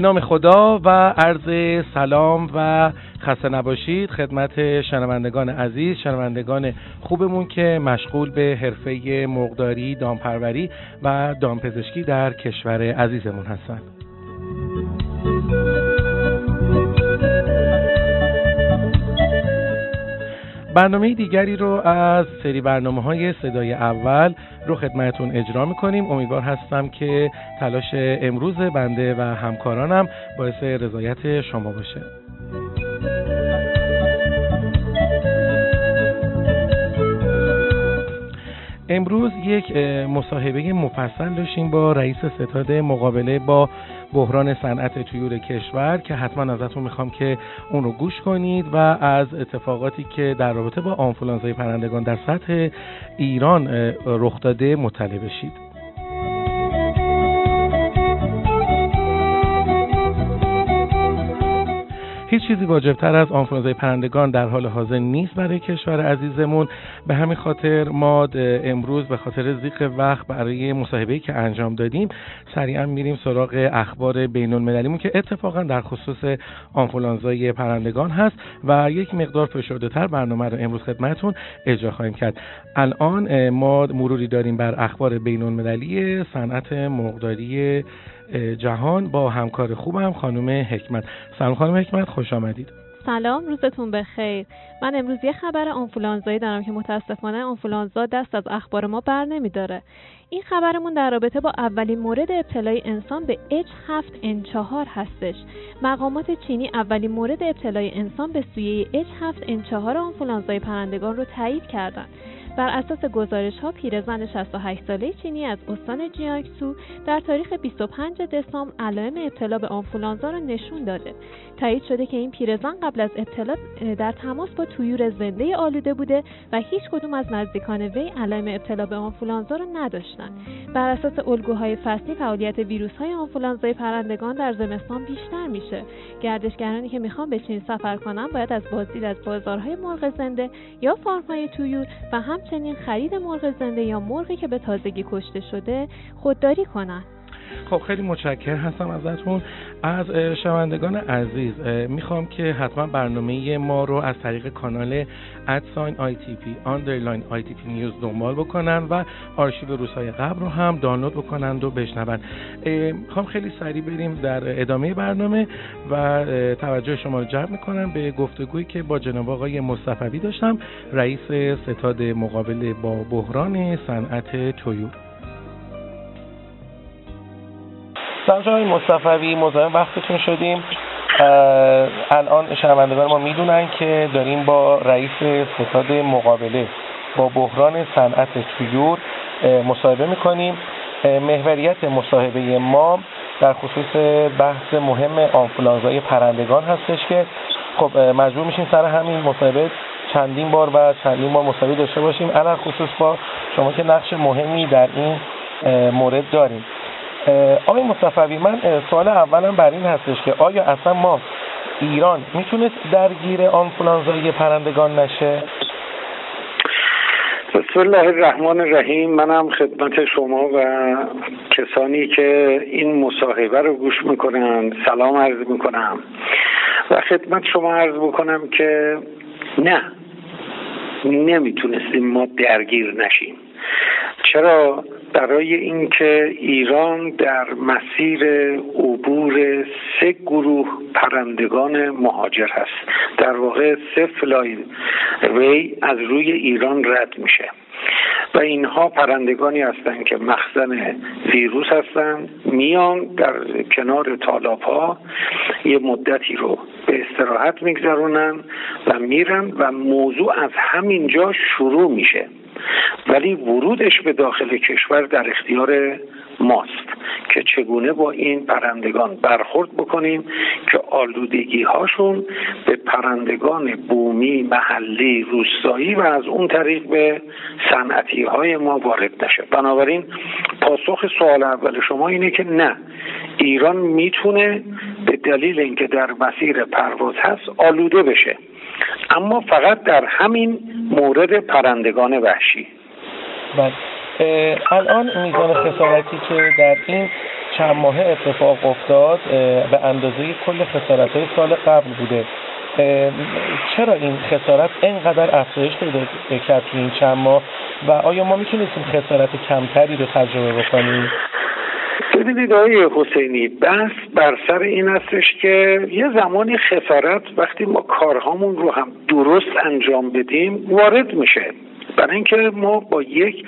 به نام خدا و عرض سلام و خسته نباشید. خدمت شنوندگان عزیز شنوندگان خوبمون که مشغول به حرفه مقداری دامپروری و دامپزشکی در کشور عزیزمون هستند. برنامه دیگری رو از سری برنامه های صدای اول رو خدمتون اجرا می‌کنیم. امیدوار هستم که تلاش امروز بنده و همکارانم باعث رضایت شما باشه. امروز یک مصاحبه مفصل داشتیم با رئیس ستاد مقابله با بحران صنعت تویور کشور که حتما ازتون می‌خوام که اون رو گوش کنید و از اتفاقاتی که در رابطه با آنفولانزای پرندگان در سطح ایران رخ داده مطلع بشید. چیزی واجبتر از آنفولانزای پرندگان در حال حاضر نیست برای کشور عزیزمون. به همین خاطر ما امروز به خاطر زیق وقت برای مصاحبه‌ای که انجام دادیم سریعا میریم سراغ اخبار بین المللیمون که اتفاقا در خصوص آنفولانزای پرندگان هست و یک مقدار فشرده تر برنامه رو امروز خدمتتون اجرا خواهیم کرد. الان ما مروری داریم بر اخبار بین المللی صنعت مرغداری جهان با همکار خوبم خانم حکمت. سلام خانم حکمت خوش آمدید. سلام روزتون بخیر. من امروز یه خبر آنفولانزایی دارم که متاسفانه آنفولانزا دست از اخبار ما بر نمیداره. این خبرمون در رابطه با اولین مورد ابتلای انسان به H7N4 هستش. مقامات چینی اولین مورد ابتلای انسان به سویه H7N4 آنفولانزای پرندگان رو تایید کردند بر اساس گزارش ها پیرزن 68 ساله چینی از استان جیانگسو در تاریخ 25 دسامبر علائم ابتلا به آنفولانزا را نشون داده. تایید شده که این پیرزن قبل از ابتلا در تماس با تویور زنده آلوده بوده و هیچ کدوم از نزدیکان وی علائم ابتلا به آنفولانزا را نداشتند. بر اساس الگوهای فصلی فعالیت ویروس های آنفولانزای پرندگان در زمستان بیشتر میشه. گردشگرانی که می‌خوان به چین سفر کنن باید از بازدید از بازارهای مرغ زنده یا farm های طیور و هم همچنین خرید مرغ زنده یا مرغی که به تازگی کشته شده خودداری کنند. خب خیلی متشکر هستم ازتون. از شنوندگان عزیز می‌خوام که حتما برنامه ما رو از طریق کانال at sign ITP underline ITP News دنبال بکنن و آرشیو روزهای قبل رو هم دانلود بکنند و بشنون می‌خوام خیلی سریع بریم در ادامه برنامه و توجه شما رو جلب می‌کنم به گفتگویی که با جناب آقای مصطفی داشتم رئیس ستاد مقابل با بحران صنعت تویور سلام جناب مصطفی مزاحم وقتتون شدیم. الان شنوندگان ما می‌دونن که داریم با رئیس ستاد مقابله با بحران صنعت تویور مصاحبه می‌کنیم. محوریت مصاحبه ما در خصوص بحث مهم آنفولانزای پرندگان هستش که خب مجبور میشیم سر همین مصاحبه چندین بار و چندین بار مصاحبه داشته باشیم. علل خصوص با شما که نقش مهمی در این مورد داریم. آقای مصطفی من سوال اولم بر این هستش که آیا اصلا ما ایران می‌تونست درگیر آنفولانزای پرندگان نشه؟ بسم الله الرحمن الرحیم. منم خدمت شما و کسانی که این مصاحبه رو گوش می‌کنن. سلام عرض می‌کنم. و خدمت شما عرض بکنم که نه نمی‌تونستیم ما درگیر نشیم. چرا؟ برای اینکه ایران در مسیر عبور سه گروه پرندگان مهاجر هست. در واقع سه فلای وی از روی ایران رد میشه. و اینها پرندگانی هستند که مخزن ویروس هستند میان در کنار تالاب ها یه مدتی رو به استراحت میگذرونن و میرن و موضوع از همینجا شروع میشه. ولی ورودش به داخل کشور در اختیار ماست که چگونه با این پرندگان برخورد بکنیم که آلودگی هاشون به پرندگان بومی محلی روستایی و از اون طریق به صنعتی های ما وارد نشه. بنابراین پاسخ سوال اول شما اینه که نه ایران می‌تونه به دلیل اینکه در مسیر پرواز هست آلوده بشه. اما فقط در همین مورد پرندگان وحشی. بله. الان میزان خسارتی که در این چند ماه اتفاق افتاد به اندازه کل خسارت های سال قبل بوده. چرا این خسارت اینقدر افزایش پیدا کرد تو این چند ماه؟ و آیا ما می‌تونستیم خسارت کمتری رو تجربه بکنیم؟ ببینید آقای حسینی بس بر سر این هستش که یه زمانی خسارت وقتی ما کارهامون رو هم درست انجام بدیم وارد میشه. برای اینکه ما با یک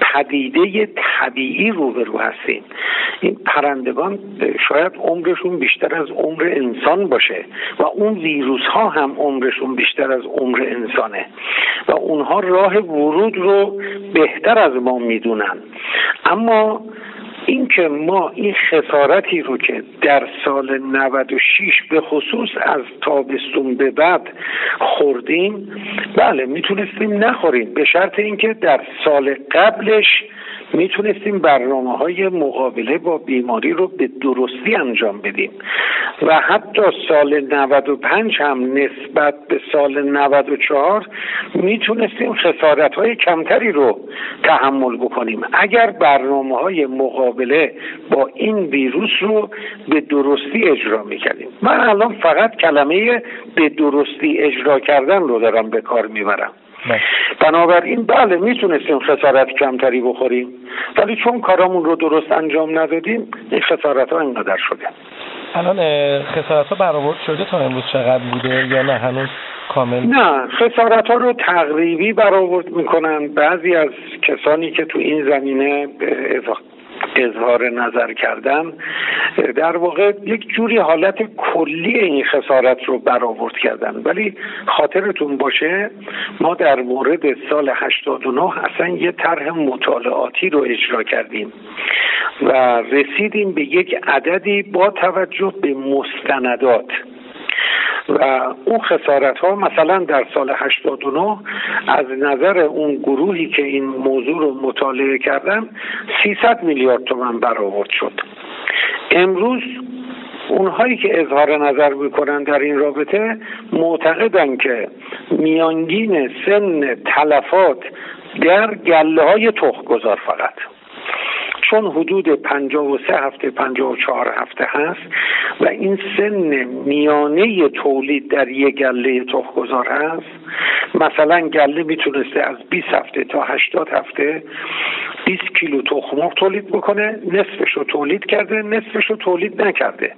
پدیده طبیعی روبرو هستیم. این پرندگان شاید عمرشون بیشتر از عمر انسان باشه و اون ویروس ها هم عمرشون بیشتر از عمر انسانه و اونها راه ورود رو بهتر از ما می‌دونن. اما اینکه ما این خسارتی رو که در سال 96 به خصوص از تابستون به بعد خوردیم بله می‌تونستیم نخوریم. به شرط اینکه در سال قبلش می‌تونستیم برنامه های مقابله با بیماری رو به درستی انجام بدیم. و حتی سال 95 هم نسبت به سال 94 می‌تونستیم خسارت های کمتری رو تحمل بکنیم. اگر برنامه های مقابله با این ویروس رو به درستی اجرا می‌کردیم. من الان فقط کلمه به درستی اجرا کردن رو دارم به کار می‌برم. بنابراین بله می‌تونستیم خسارت کمتری بخوریم ولی چون کارامون رو درست انجام ندادیم این خسارت ها اینقدر شده. الان خسارت ها برآورد شده تا امروز چقدر بوده یا نه؟ هنوز کامل؟ نه خسارت ها رو تقریبی برآورد می‌کنن بعضی از کسانی که تو این زمینه اظهار نظر کردن در واقع یک جوری حالت کلی این خسارت رو برآورد کردن. ولی خاطرتون باشه ما در مورد سال 89 اصلا یه طرح مطالعاتی رو اجرا کردیم و رسیدیم به یک عددی با توجه به مستندات. و اون خسارت ها مثلا در سال 89 از نظر اون گروهی که این موضوع رو مطالعه کردن 300 میلیارد تومن برآورد شد. امروز اونهایی که اظهار نظر می‌کنن در این رابطه معتقدن که میانگین سن تلفات در گله های تخمگذار فقط. چون حدود 53 هفته 54 هفته هست و این سن میانه تولید در یک گله تخمگذار هست مثلا گله می‌تونسته از 20 هفته تا 80 هفته 20 کیلو تخم تولید بکنه نصفش رو تولید کرده نصفش رو تولید نکرده.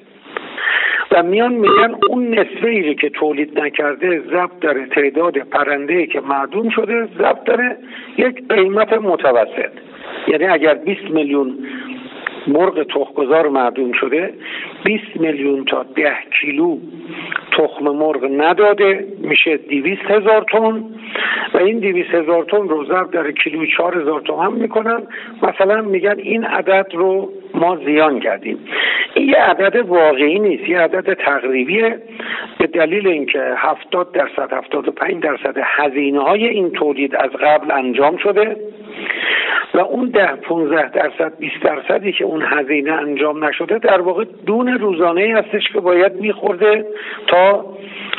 و میان میگن اون نصفه که تولید نکرده ضبط داره تعداد پرنده که معدوم شده ضبط داره یک قیمت متوسط. یعنی اگر 20 میلیون مرغ تخمگذار معدوم شده 20 میلیون تا 10 کیلو تخم مرغ نداده میشه 200 هزار تن. و این 200 هزار تن رو ضرب در کیلو 4 هزار تومن می‌کنن. مثلا میگن این عدد رو ما زیان کردیم. این یه عدد واقعی نیست یه عدد تقریبیه. به دلیل اینکه 70 درصد 75 درصد هزینه های این تولید از قبل انجام شده و اون ده 15 درصد 20 درصدی که اون هزینه انجام نشده در واقع دون روزانه ای هستش که باید میخورده تا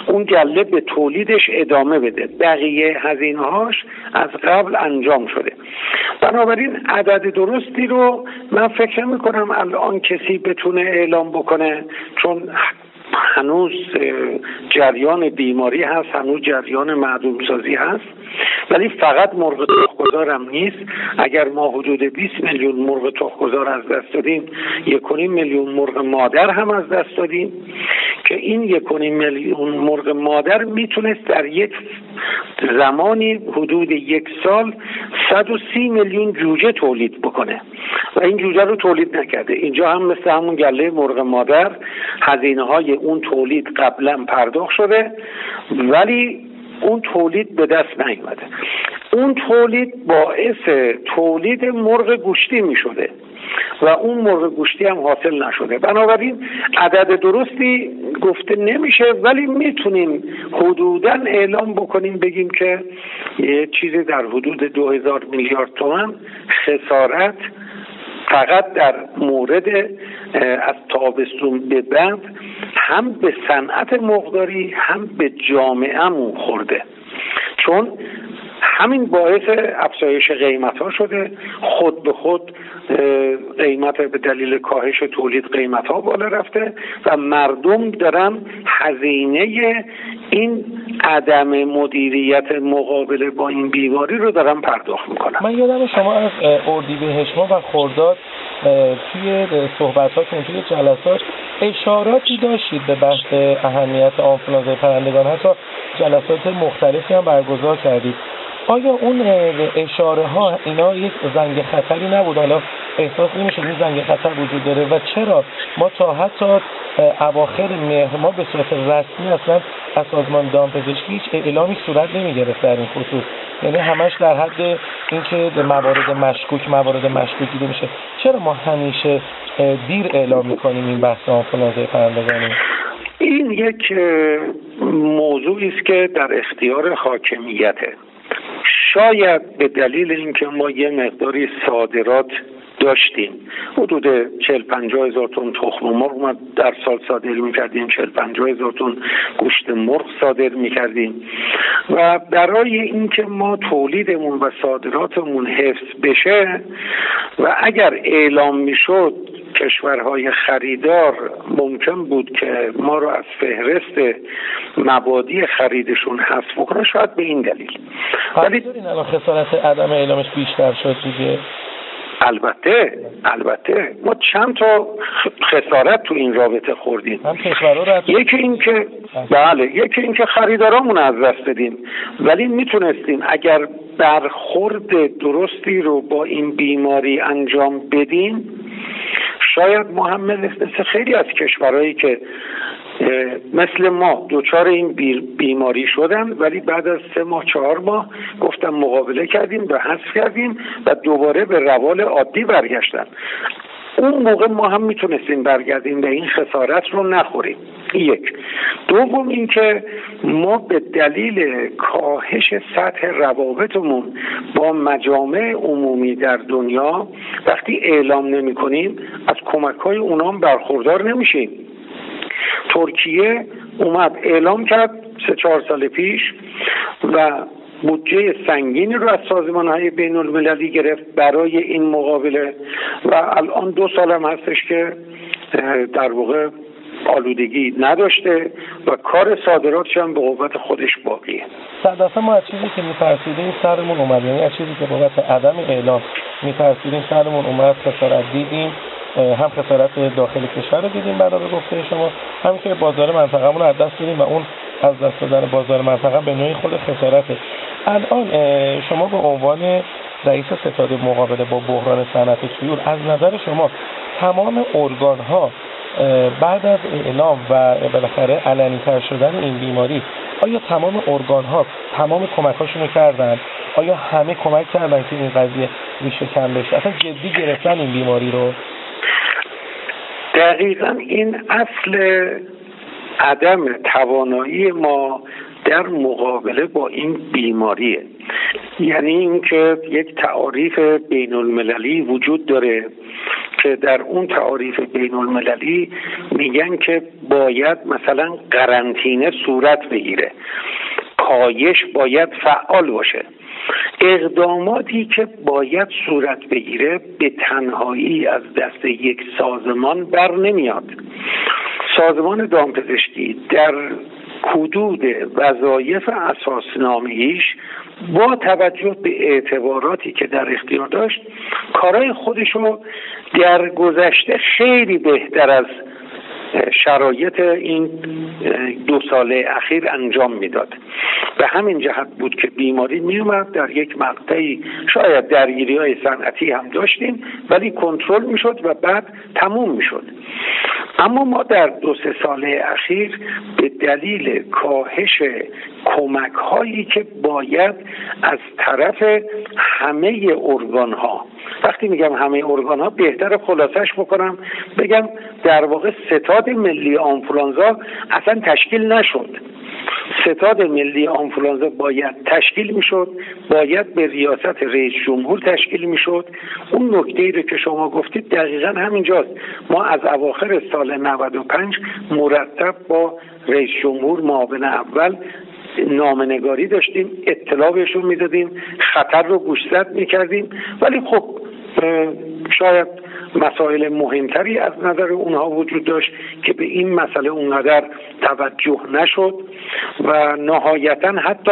اون گله به تولیدش ادامه بده. بقیه هزینه هاش از قبل انجام شده. بنابراین عدد درستی رو من فکر می‌کنم الان کسی بتونه اعلام بکنه چون هنوز جریان بیماری هست هنوز جریان معدوم سازی هست. ولی فقط مرغ تخمگذار هم نیست. اگر ما حدود 20 میلیون مرغ تخمگذار از دست دادیم یک میلیون مرغ مادر هم از دست دادیم. که این یک میلیون مرغ مادر می‌تونست در یک زمانی حدود یک سال 130 میلیون جوجه تولید بکنه. و این جوجه رو تولید نکرده. اینجا هم مثل همون گله مرغ مادر هزینه های اون تولید قبلا پرداخت شده ولی اون تولید به دست نیومده. اون تولید باعث تولید مرغ گوشتی می شده و اون مرغ گوشتی هم حاصل نشده. بنابراین عدد درستی گفته نمیشه ولی می‌تونیم حدودا اعلام بکنیم بگیم که یه چیزی در حدود دو هزار میلیارد تومن خسارت فقط در مورد از تابستون به بعد هم به صنعت مقداری هم به جامعهمون خورده. چون همین باعث افزایش قیمت ها شده. خود به خود قیمت به دلیل کاهش تولید قیمت ها بالا رفته و مردم دارن هزینه این عدم مدیریت مقابله با این بیماری رو دارن پرداخت می‌کنن. من یادم شما از اردیبهشت و خرداد توی صحبتاتون توی جلسات اشاراتی داشتید به بحث اهمیت آنفولانزای پرندگان. حتی جلسات مختلفی هم برگزار کردید. آیا اون اشاره ها اینا یک زنگ خطری نبود؟ حالا احساس نمیشه این زنگ خطر وجود داره و چرا؟ ما تا حتی اواخر مهر ما به صورت رسمی اصلا از سازمان دامپزشکی هیچ اعلامی صورت نمی‌گرفت در این خصوص. یعنی همش در حد اینکه موارد مشکوک موارد مشکوک دیده میشه چرا ما همیشه دیر اعلام می‌کنیم این بحث آنفولانزای پرندگانی این یک موضوعی است که در اختیار حاکمیته. شاید به دلیل اینکه ما یه مقداری صادرات داشتیم. حدود 40 50 هزار تن تخم مرغ در سال صادر می‌کردیم. 40 50 هزار تن گوشت مرغ صادر می‌کردیم. و برای اینکه ما تولیدمون و صادراتمون حفظ بشه و اگر اعلام می‌شد کشورهای خریدار ممکن بود که ما رو از فهرست مبادی خریدشون حذف بکنه شاید به این دلیل. ولی الان خسارت عدم اعلامش بیشتر شد دیگه. البته البته. ما چند تا خسارت تو این رابطه خوردیم. یکی اینکه بله. یکی اینکه خریدارامون از دست دادیم. ولی می‌تونستیم اگر برخورد درستی رو با این بیماری انجام بدیم. شاید ما هم مثل خیلی از کشورهایی که مثل ما دوچار این بیماری شدن ولی بعد از سه ماه چهار ماه گفتم مقابله کردیم و حذف کردیم و دوباره به روال عادی برگشتن. اون موقع ما هم می‌تونستیم برگردیم و این خسارت رو نخوریم. یک. دوم اینکه ما به دلیل کاهش سطح روابطمون با مجامع عمومی در دنیا وقتی اعلام نمی کنیم از کمک های اونام برخوردار نمیشیم. ترکیه اومد اعلام کرد سه چهار سال پیش و بودجه سنگینی رو از سازمان های بین المللی گرفت برای این مقابله و الان دو سال هم هستش که در واقع آلودگی نداشته و کار صادراتش هم به قوت خودش باقیه. صد ما از چیزی که میترسیدیم سرمون اومد. یعنی از چیزی که بابت عدم اعلام میترسیدیم سرمون اومد خسارت دیدیم. هم خسارت داخل کشور رو دیدیم برای گفته شما هم که بازار منطقهمون رو از دست دادیم و اون از دست دادن بازار منطقه به نوعی خود خسارته. الان شما به عنوان رئیس ستاد مقابله با بحران صنعت طیور از نظر شما تمام ارگان ها بعد از اعلام و بالاخره علنی تر شدن این بیماری آیا تمام ارگان ها تمام کمک هاشون کردن؟ آیا همه کمک کردن که این قضیه ریشه کم بشه؟ اصلا جدی گرفتن این بیماری رو؟ دقیقا این اصل عدم توانایی ما در مقابله با این بیماریه. یعنی اینکه یک تعاریف بین المللی وجود داره که در اون تعاریف بین المللی میگن که باید مثلا قرنطینه صورت بگیره. پایش باید فعال باشه. اقداماتی که باید صورت بگیره به تنهایی از دست یک سازمان بر نمیاد. سازمان دامپزشکی در حدود وظایف اساسنامهیش با توجه به اعتباراتی که در اختیار داشت کارای خودش در گذشته خیلی بهتر از شرایط این دو ساله اخیر انجام می‌داد. به همین جهت بود که بیماری میومد در یک مقطعی. شاید درگیری های صنعتی هم داشتیم ولی کنترل می‌شد و بعد تموم می‌شد. اما ما در دو سه ساله اخیر به دلیل کاهش کمک هایی که باید از طرف همه ارگان ها وقتی میگم همه ارگان ها بهتر خلاصش بکنم بگم در واقع ستاد ملی آنفولانزا اصلا تشکیل نشد. ستاد ملی آنفولانزا باید تشکیل می‌شد باید به ریاست رئیس جمهور تشکیل می‌شد. اون نکته ای رو که شما گفتید دقیقا همینجاست. ما از اواخر سال 95 مرتب با رئیس جمهور معاون اول نامنگاری داشتیم اطلاع بهشون می‌دادیم خطر رو گوشزد می‌کردیم. ولی خب شاید مسائل مهمتری از نظر اونها وجود داشت که به این مسئله اونقدر توجه نشد و نهایتا حتی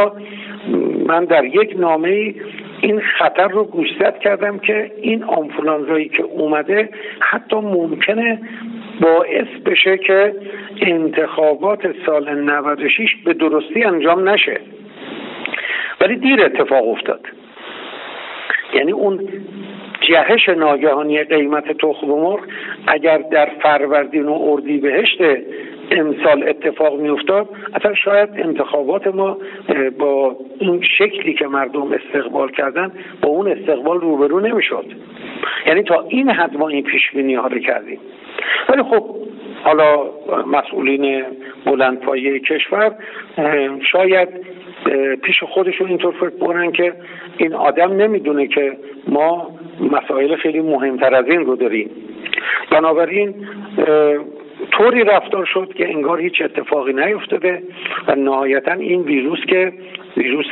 من در یک نامه این خطر رو گوشزد کردم که این آنفولانزایی که اومده حتی ممکنه باعث بشه که انتخابات سال 96 به درستی انجام نشه. ولی دیر اتفاق افتاد. یعنی اون جهش ناگهانی قیمت تخم مرغ اگر در فروردین و اردیبهشت امسال اتفاق میافتاد اصلا شاید انتخابات ما با این شکلی که مردم استقبال کردن با اون استقبال روبرو نمی‌شد. یعنی تا این حد ما این پیش بینی ها رو کردیم. ولی خب حالا مسئولین بلندپایه کشور شاید پیش خودشون اینطور فکر کنن که این آدم نمی‌دونه که ما مسائل خیلی مهمتر از این رو داریم. بنابراین طوری رفتار شد که انگار هیچ اتفاقی نیفتاده و نهایتا این ویروس که ویروس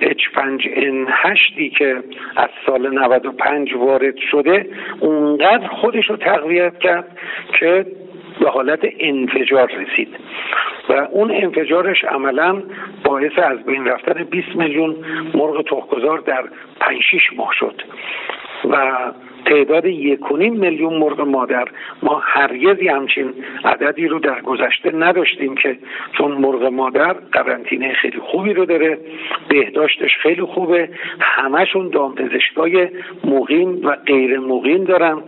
H5N8 که از سال 95 وارد شده اونقدر خودش رو تقویت کرد که به حالت انفجار رسید. و اون انفجارش عملا باعث از بین رفتن 20 میلیون مرغ تخمگذار در 5 6 ماه شد. و تعداد یکونیم میلیون مرغ مادر ما هرگزی همچین عددی رو در گذشته نداشتیم که چون مرغ مادر قرنطینه خیلی خوبی رو داره بهداشتش خیلی خوبه همشون دامپزشکای مقیم و غیر مقیم دارن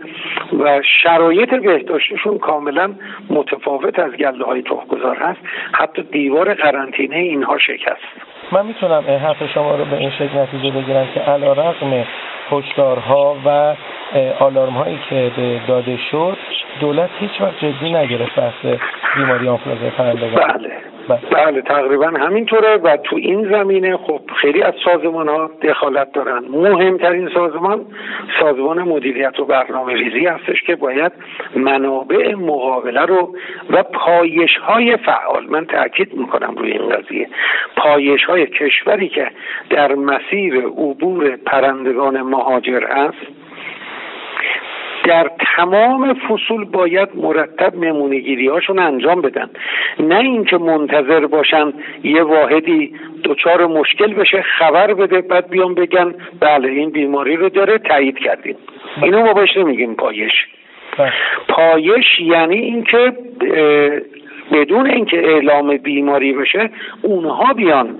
و شرایط بهداشتشون کاملا متفاوت از گله های تخمگذار هست. حتی دیوار قرنطینه اینها شکست. من می‌تونم حرف شما رو به این شکل نتیجه بگیرم که علا رقم هشدارها و آلارم هایی که داده شد دولت هیچ وقت جدی نگرفت بحث بیماری آنفلوانزای پرندگان بله. بله, بله تقریبا همینطوره و تو این زمینه خب خیلی از سازمان ها دخالت دارن. مهمترین سازمان سازمان مدیریت و برنامه ریزی هستش که باید منابع مقابله رو و پایش های فعال من تاکید می‌کنم روی این قضیه پایش های کشوری که در مسیر عبور پرندگان مهاجر است در تمام فصول باید مرتب نمونگیری هاشون انجام بدن. نه اینکه منتظر باشن یه واحدی دچار مشکل بشه خبر بده بعد بیان بگن بله این بیماری رو داره تایید کردیم. اینو ما باش نمیگیم پایش. بله. پایش یعنی اینکه بدون اینکه اعلام بیماری بشه اونها بیان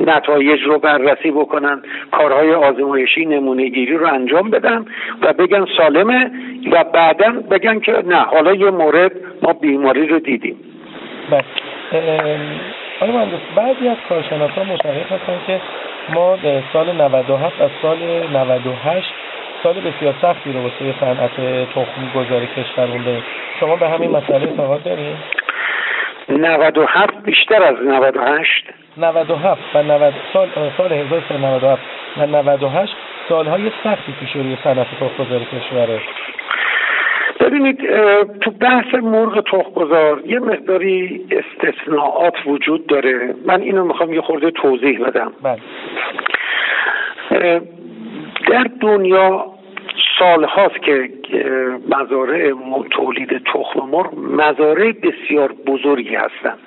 نتایج رو بررسی بکنن کارهای آزمایشی نمونه گیری رو انجام بدن و بگن سالمه و بعدا بگن که نه حالا یه مورد ما بیماری رو دیدیم. بس آقای مهندس بعضی از کارشناسان معتقد هستن که ما سال 97 از سال 98 سال بسیار سختی رو واسه صنعت تخم گذاری کشور شما به همین مسئله اعتقاد دارید 97 بیشتر از 98 97 و 90 سال سال 1397 و 98 سالهای سختی پیش روی صنعت تخمگذاری کشوره. ببینید تو بحث مرغ تخمگذار یه مقداری استثناءات وجود داره. من اینو می‌خوام یه خورده توضیح بدم. بله. در دنیا سال هاست که مزارع تولید تخم مرغ مزارع بسیار بزرگی هستند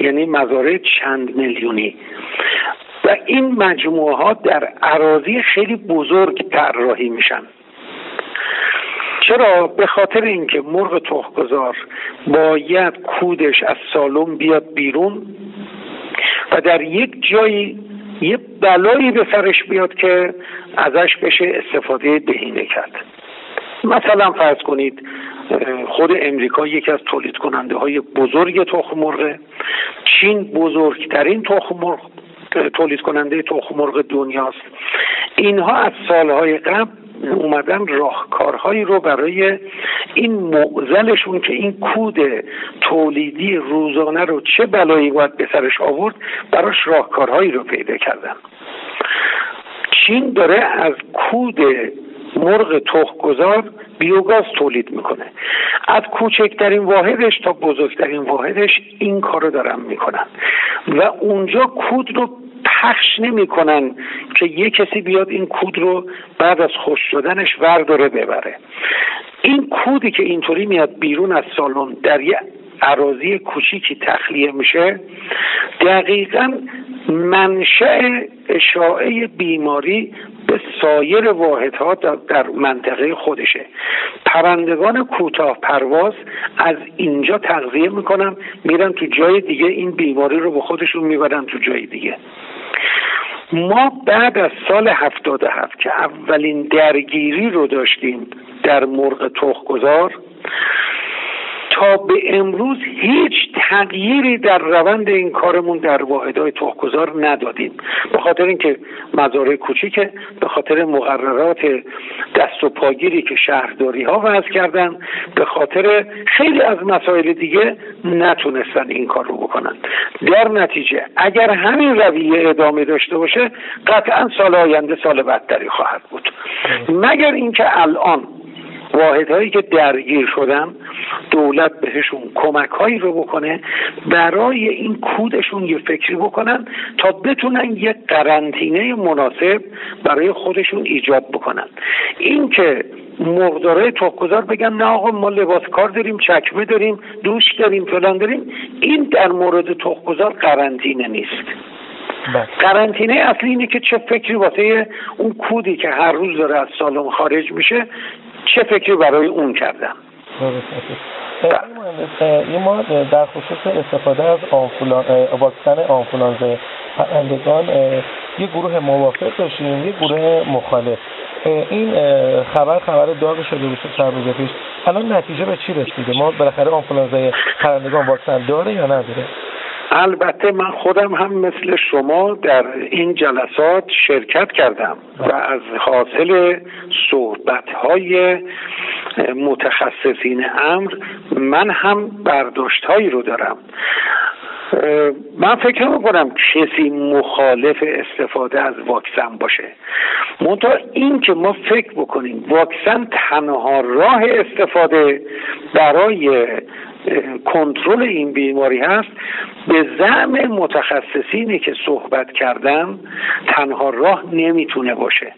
یعنی مزارع چند میلیونی. و این مجموعه ها در عراضی خیلی بزرگ طراحی میشن. چرا؟ به خاطر اینکه مرغ تخمگذار باید کودش از سالن بیاد بیرون و در یک جایی یه بلایی به سرش بیاد که ازش بشه استفاده بهینه کرد. مثلا فرض کنید خود امریکا یکی از تولید کننده های بزرگ تخم مرغ چین بزرگترین تخم مرغ تولید کننده تخم مرغ دنیاست. اینها از سالهای قبل اومدن راهکارهایی رو برای این معزلشون که این کود تولیدی روزانه رو چه بلایی باید به سرش آورد براش راهکارهایی رو پیدا کردن. چین داره از کود مرغ تخمگذار بیوگاز تولید می‌کنه. از کوچکترین واحدش تا بزرگترین واحدش این کارو دارن می‌کنن. و اونجا کود رو پخش نمی‌کنن که یه کسی بیاد این کود رو بعد از خوش شدنش ورداره ببره. این کودی که اینطوری میاد بیرون از سالن در یه عراضی کوچیکی تخلیه میشه دقیقا منشأ اشاعه بیماری به سایر واحدها در منطقه خودشه. پرندگان کوتاه پرواز از اینجا تغذیه می‌کنن میرن تو جای دیگه این بیماری رو به خودشون می‌برن تو جای دیگه. ما بعد از سال هفتاد هفت که اولین درگیری رو داشتیم در مرغ تخمگذار تا به امروز هیچ تغییری در روند این کارمون در واحدهای تخمگذار ندادیم. به خاطر اینکه مزارع کوچیکه به خاطر مقررات دست و پاگیری که شهرداری ها وضع کردن به خاطر خیلی از مسائل دیگه نتونستن این کار رو بکنن. در نتیجه اگر همین رویه ادامه داشته باشه قطعا سال آینده سال بدتری خواهد بود. مگر اینکه الان واحدهایی که درگیر شدن دولت بهشون کمک هایی رو بکنه برای این کودشون یه فکری بکنن تا بتونن یه قرنطینه مناسب برای خودشون ایجاد بکنن اینکه مقداره تخمگذار بگن نه آقا ما لباس کار داریم چکمه داریم دوش داریم فلان داریم این در مورد تخمگذار قرنطینه نیست بله. قرنطینه اصلی اینه که چه فکری واسه اون کودی که هر روز داره از سالن خارج میشه چه فکری برای اون کردم؟ این ما در خصوص استفاده از آنفولان واکسن آنفولانزا پرندگان یه گروه موافق داشتیم یه گروه مخالف. این خبر خبر داغ شده بود چند روز پیش. الان نتیجه به چی رسیده؟ ما بالاخره آنفولانزا پرندگان واکسن داره یا نداره؟ البته من خودم هم مثل شما در این جلسات شرکت کردم و از حاصل صحبت های متخصصین امر من هم برداشت هایی رو دارم. من فکر می‌کنم کسی مخالف استفاده از واکسن باشه. منتها این که ما فکر بکنیم واکسن تنها راه استفاده برای کنترل این بیماری هست به زعم متخصصینی که صحبت کردن تنها راه نمی‌تونه باشه.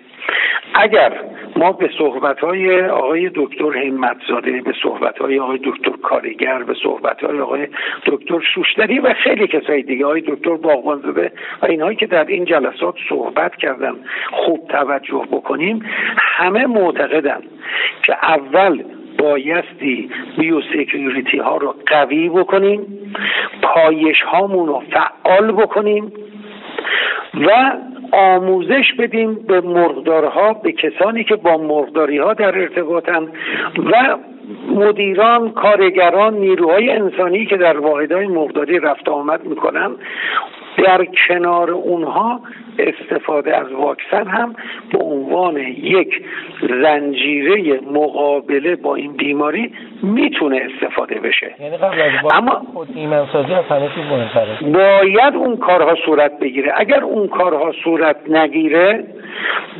اگر ما به صحبت های آقای دکتر همتزاده به صحبت های آقای دکتر کارگر به صحبت های آقای دکتر شوشتری و خیلی کسای دیگه آقای دکتر باغبانزاده و اینهایی که در این جلسات صحبت کردن خوب توجه بکنیم همه معتقدن که اول بایستی بیوسیکیوریتی ها رو قوی بکنیم پایش هامون رو فعال بکنیم و آموزش بدیم به مرغدارها به کسانی که با مرغداری ها در ارتباطن و مدیران کارگران نیروهای انسانی که در واحدهای مرغداری رفت آمد می‌کنن در کنار اونها استفاده از واکسن هم به عنوان یک زنجیره مقابله با این بیماری می‌تونه استفاده بشه. یعنی قبل از اما خود از همه چیز مهمتره. باید اون کارها صورت بگیره. اگر اون کارها صورت نگیره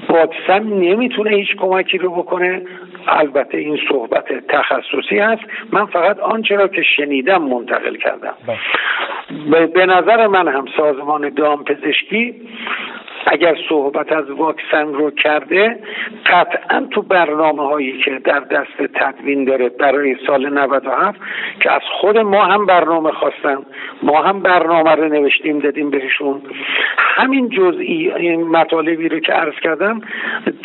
واکسن نمی‌تونه هیچ کمکی رو بکنه. البته این صحبت تخصصی هست من فقط آنچه را که شنیدم منتقل کردم بله. به نظر من هم سازمان دامپزشکی اگر صحبت از واکسن رو کرده قطعا تو برنامه هایی که در دست تدوین داره برای سال 97 که از خود ما هم برنامه خواستن ما هم برنامه رو نوشتیم دادیم بهشون. همین جزئی این مطالبی رو که عرض کردم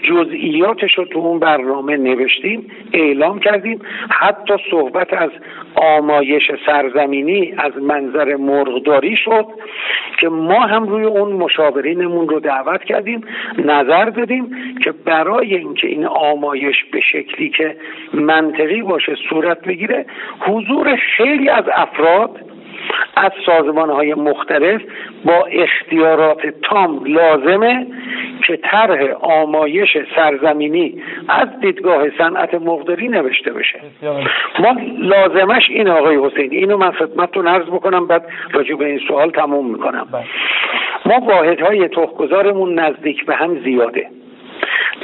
جزئیاتش رو تو اون برنامه نوشتیم اعلام کردیم. حتی صحبت از آمایش سرزمینی از منظر مرغداری شد که ما هم روی اون مشاورینمون رو دعوت کردیم نظر دادیم که برای اینکه این آمایش به شکلی که منطقی باشه صورت بگیره حضور خیلی از افراد از سازمان های مختلف با اختیارات تام لازمه که طرح آمایش سرزمینی از دیدگاه صنعت مقداری نوشته بشه. ما لازمش این آقای حسین اینو من خدمتتون عرض بکنم بعد راجع به این سوال تموم می‌کنم. بله. ما واحدهای تخمگذارمون نزدیک به هم زیاده.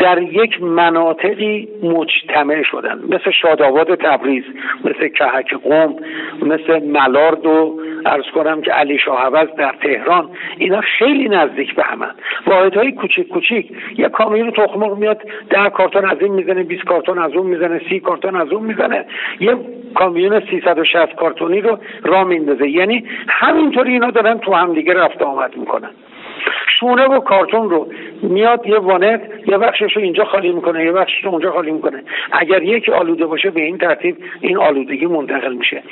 در یک مناطقی مجتمع شدن. مثل شاداباد تبریز مثل کهک قوم مثل ملارد و ارز کنم که علی شاه در تهران اینا خیلی نزدیک به همن. واحدهای کوچیک کوچیک یه کامیون تخمق میاد ده کارتون از این می‌زنه 20 کارتون از اون می‌زنه سی کارتون از اون می‌زنه. یه کامیون 360 کارتونی رو را میندازه. یعنی همینطوری اینا دارن تو همدیگه رفت آمد می‌کنن. شونه و کارتون رو میاد یه وانت یه بخشش رو اینجا خالی می‌کنه یه بخشش رو اونجا خالی می‌کنه. اگر یکی آلوده باشه به این ترتیب این آلودگی منتقل میشه.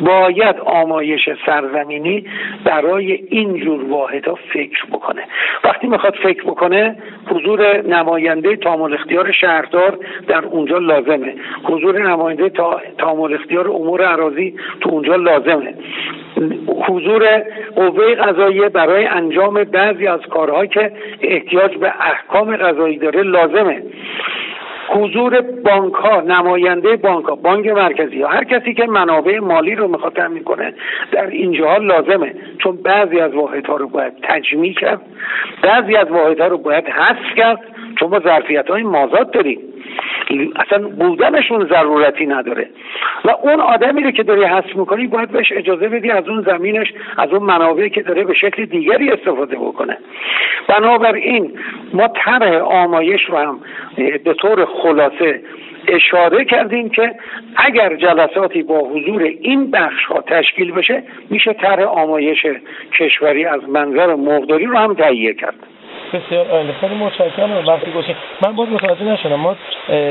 باید آمایش سرزمینی برای این جور واحدها فکر بکنه. وقتی می‌خواد فکر بکنه حضور نماینده تامل اختیار شهردار در اونجا لازمه. حضور نماینده تامل اختیار امور عراضی تو اونجا لازمه. حضور قوه قضاییه برای انجام بعضی از کارهایی که احتیاج به احکام قضایی داره لازمه. حضور بانک ها نماینده بانک ها بانک مرکزی ها هر کسی که منابع مالی رو می‌خواد تامین کنه در اینجاها لازمه. چون بعضی از واحدها رو باید تجمیع کرد بعضی از واحدها رو باید حذف کرد. چون ما ظرفیت های مازاد داریم. اصلا بودنشون ضرورتی نداره. و اون آدمی رو که داری حذف می‌کنی باید بهش اجازه بدی از اون زمینش از اون منابعی که داره به شکل دیگری استفاده بکنه. بنابراین ما طرح آمایش رو هم به طور خلاصه اشاره کردیم که اگر جلساتی با حضور این بخش ها تشکیل بشه میشه طرح آمایش کشوری از منظر مقداری رو هم تهیه کرد. بسیار عالی. خیلی متشکرم. وقتی گوشی من باز متوجه نشدم. ما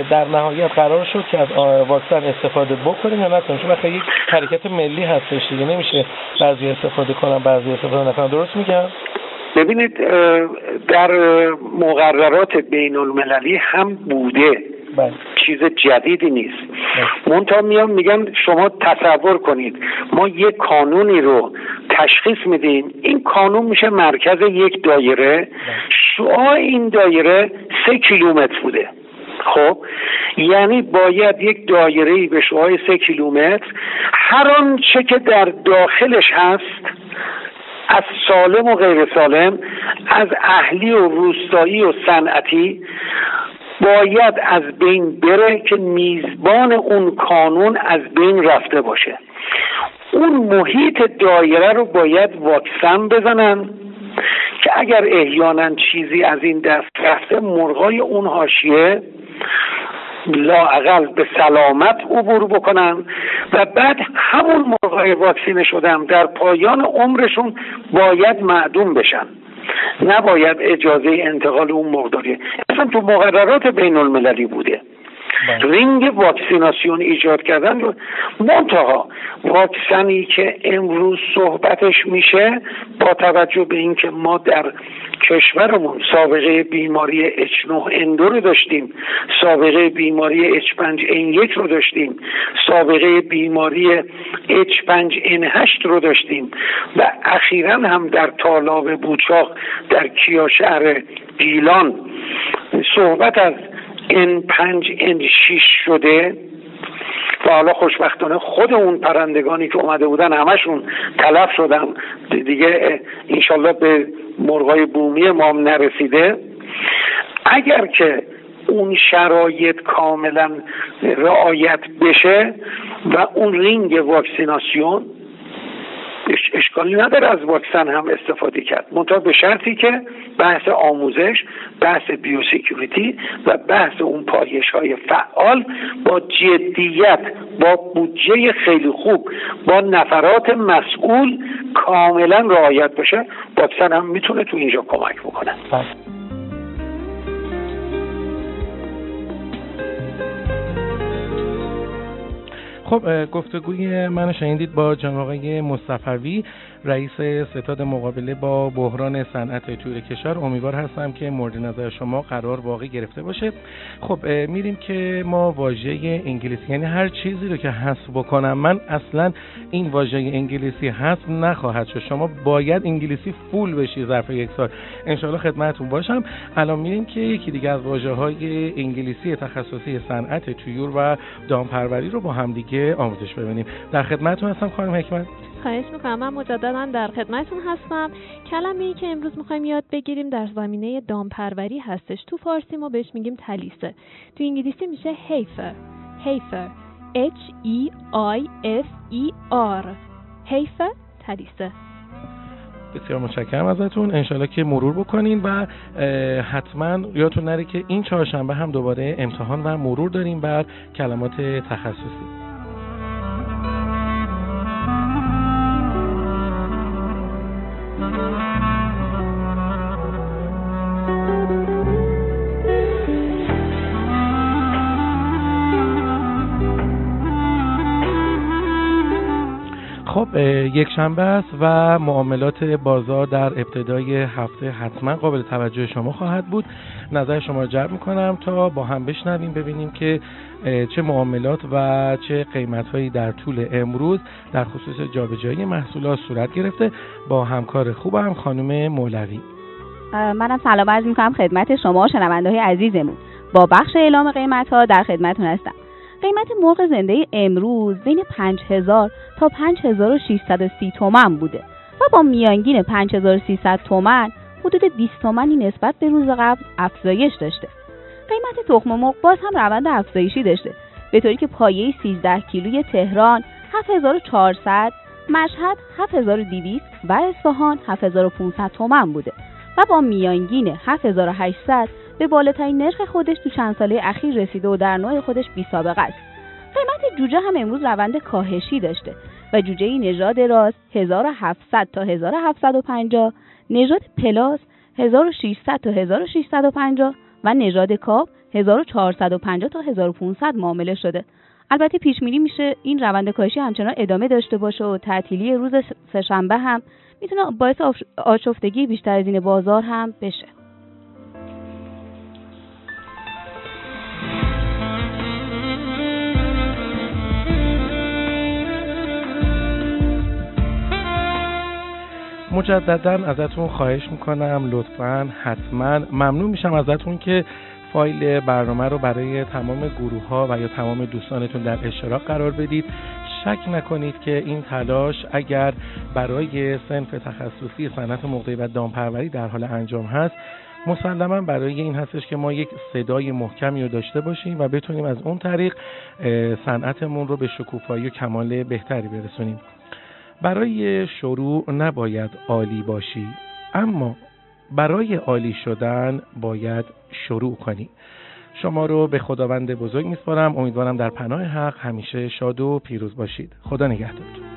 در نهایت قرار شد که از واکسن استفاده بکنیم. یا نکنیم چون وقتی یک حرکت ملی هستش دیگه. نمیشه بعضی استفاده کنم بعضی استفاده نکنم. درست میگم؟ ببینید در مقررات بین المللی هم بوده. بله. چیز جدیدی نیست. بله. منتها میان میگن شما تصور کنید. ما یک قانونی رو تشخیص میدیم این قانون میشه مرکز یک دایره. شعاع این دایره سه کیلومتر بوده. خب؟ یعنی باید یک دایره به شعاع سه کیلومتر. هر آنچه که در داخلش هست از سالم و غیر سالم از اهلی و روستایی و صنعتی باید از بین بره که میزبان اون کانون از بین رفته باشه. اون محیط دایره رو باید واکسن بزنن که اگر احیانا چیزی از این دست رفته مرغای اون حاشیه لاعقل به سلامت عبور بکنن و بعد همون مرغای واکسینه شدن در پایان عمرشون باید معدوم بشن نباید اجازه انتقال اون مقداری اصلا تو مقررات بین المللی بوده. رینگ واکسیناسیون ایجاد کردن منتها واکسنی که امروز صحبتش میشه با توجه به اینکه ما در کشورمون سابقه بیماری H9 N2 رو داشتیم سابقه بیماری H5N1 رو داشتیم سابقه بیماری H5N8 رو داشتیم و اخیرا هم در تالاب بوچاق در کیا شهر گیلان صحبت از N5 N6 شده و حالا خوشبختانه خود اون پرندگانی که اومده بودن همشون تلف شدن. دیگه انشالله به مرغای بومی ما نرسیده. اگر که اون شرایط کاملا رعایت بشه و اون رینگ واکسیناسیون اشکالی نداره از واکسن هم استفاده کرد. منتها به شرطی که بحث آموزش بحث biosecurity و بحث اون پایش های فعال با جدیت با بودجه خیلی خوب با نفرات مسئول کاملا رعایت بشه واکسن هم می‌تونه تو اینجا کمک بکنه. خب گفتگوی من شنیدید با جناب آقای مصطفوی رئیس ستاد مقابله با بحران صنعت تور کشور امیدوار هستم که مورد نظر شما قرار واقع گرفته باشه. خب میریم که ما واژه انگلیسی یعنی هر چیزی رو که حذف بکنم من اصلا این واژه انگلیسی حذف نخواهد شد. شما باید انگلیسی فول بشی ظرف یک سال. انشالله خدمتتون باشم. الان میریم که یکی دیگه از واژه های انگلیسی تخصصی صنعت تویور و دامپروری رو با هم دیگه آموزش ببینیم. در خدمتتون هستم خانم حکمت. خواهش می‌کنم. من مجددا در خدمتتون هستم. کلمه ای که امروز می‌خوایم یاد بگیریم در زمینه دامپروری هستش. تو فارسی ما بهش میگیم تلیسه. تو انگلیسی میشه هیفر. هیفر. H E I F E R. هیفر تلیسه. بسیار متشکرم ازتون. انشالله که مرور بکنین و حتما یادتون نره که این چهارشنبه هم دوباره امتحان و مرور داریم بر کلمات تخصصی. یک شنبه است و معاملات بازار در ابتدای هفته حتما قابل توجه شما خواهد بود. نظر شما رو جلب می‌کنم تا با هم بشنویم ببینیم که چه معاملات و چه قیمت هایی در طول امروز در خصوص جابجایی محصولات صورت گرفته. با همکار خوبم خانم مولوی. منم سلام عرض می‌کنم خدمت شما شنونده های عزیزمون. با بخش اعلام قیمت ها در خدمتتون هستم. قیمت مرغ زنده امروز بین 5000 تا 5630 تومن بوده و با میانگین 5300 تومن حدود 20 تومنی نسبت به روز قبل افزایش داشته. قیمت تخم مرغ باز هم روند افزایشی داشته به طوری که پایه 13 کیلوی تهران 7400 مشهد 7200 و اصفهان 7500 تومن بوده و با میانگین 7800 به بالاترین نرخ خودش تو چند ساله اخیر رسیده و در نوع خودش بی سابقه است. قیمت جوجه هم امروز روند کاهشی داشته و جوجه نژاد راست 1700 تا 1750 نژاد پلاس 1600 تا 1650 و نژاد کاپ 1450 تا 1500 معامله شده البته پیش میری میشه این روند کاهشی همچنان ادامه داشته باشه و تعطیلی روز سهشنبه هم می‌تونه باعث آشفتگی بیشتر از این بازار هم بشه مجددا ازتون خواهش می‌کنم لطفا حتما. ممنون میشم ازتون که فایل برنامه رو برای تمام گروه ها و یا تمام دوستانتون در اشتراک قرار بدید. شک نکنید که این تلاش اگر برای سنف تخصصی صنعت موقعی و دامپروری در حال انجام هست مسلما برای این هستش که ما یک صدای محکمی رو داشته باشیم و بتونیم از اون طریق صنعتمون رو به شکوفایی و کمال بهتری برسونیم. برای شروع نباید عالی باشی اما برای عالی شدن باید شروع کنی. شما رو به خداوند بزرگ میسپارم. امیدوارم در پناه حق همیشه شاد و پیروز باشید. خدا نگهدار.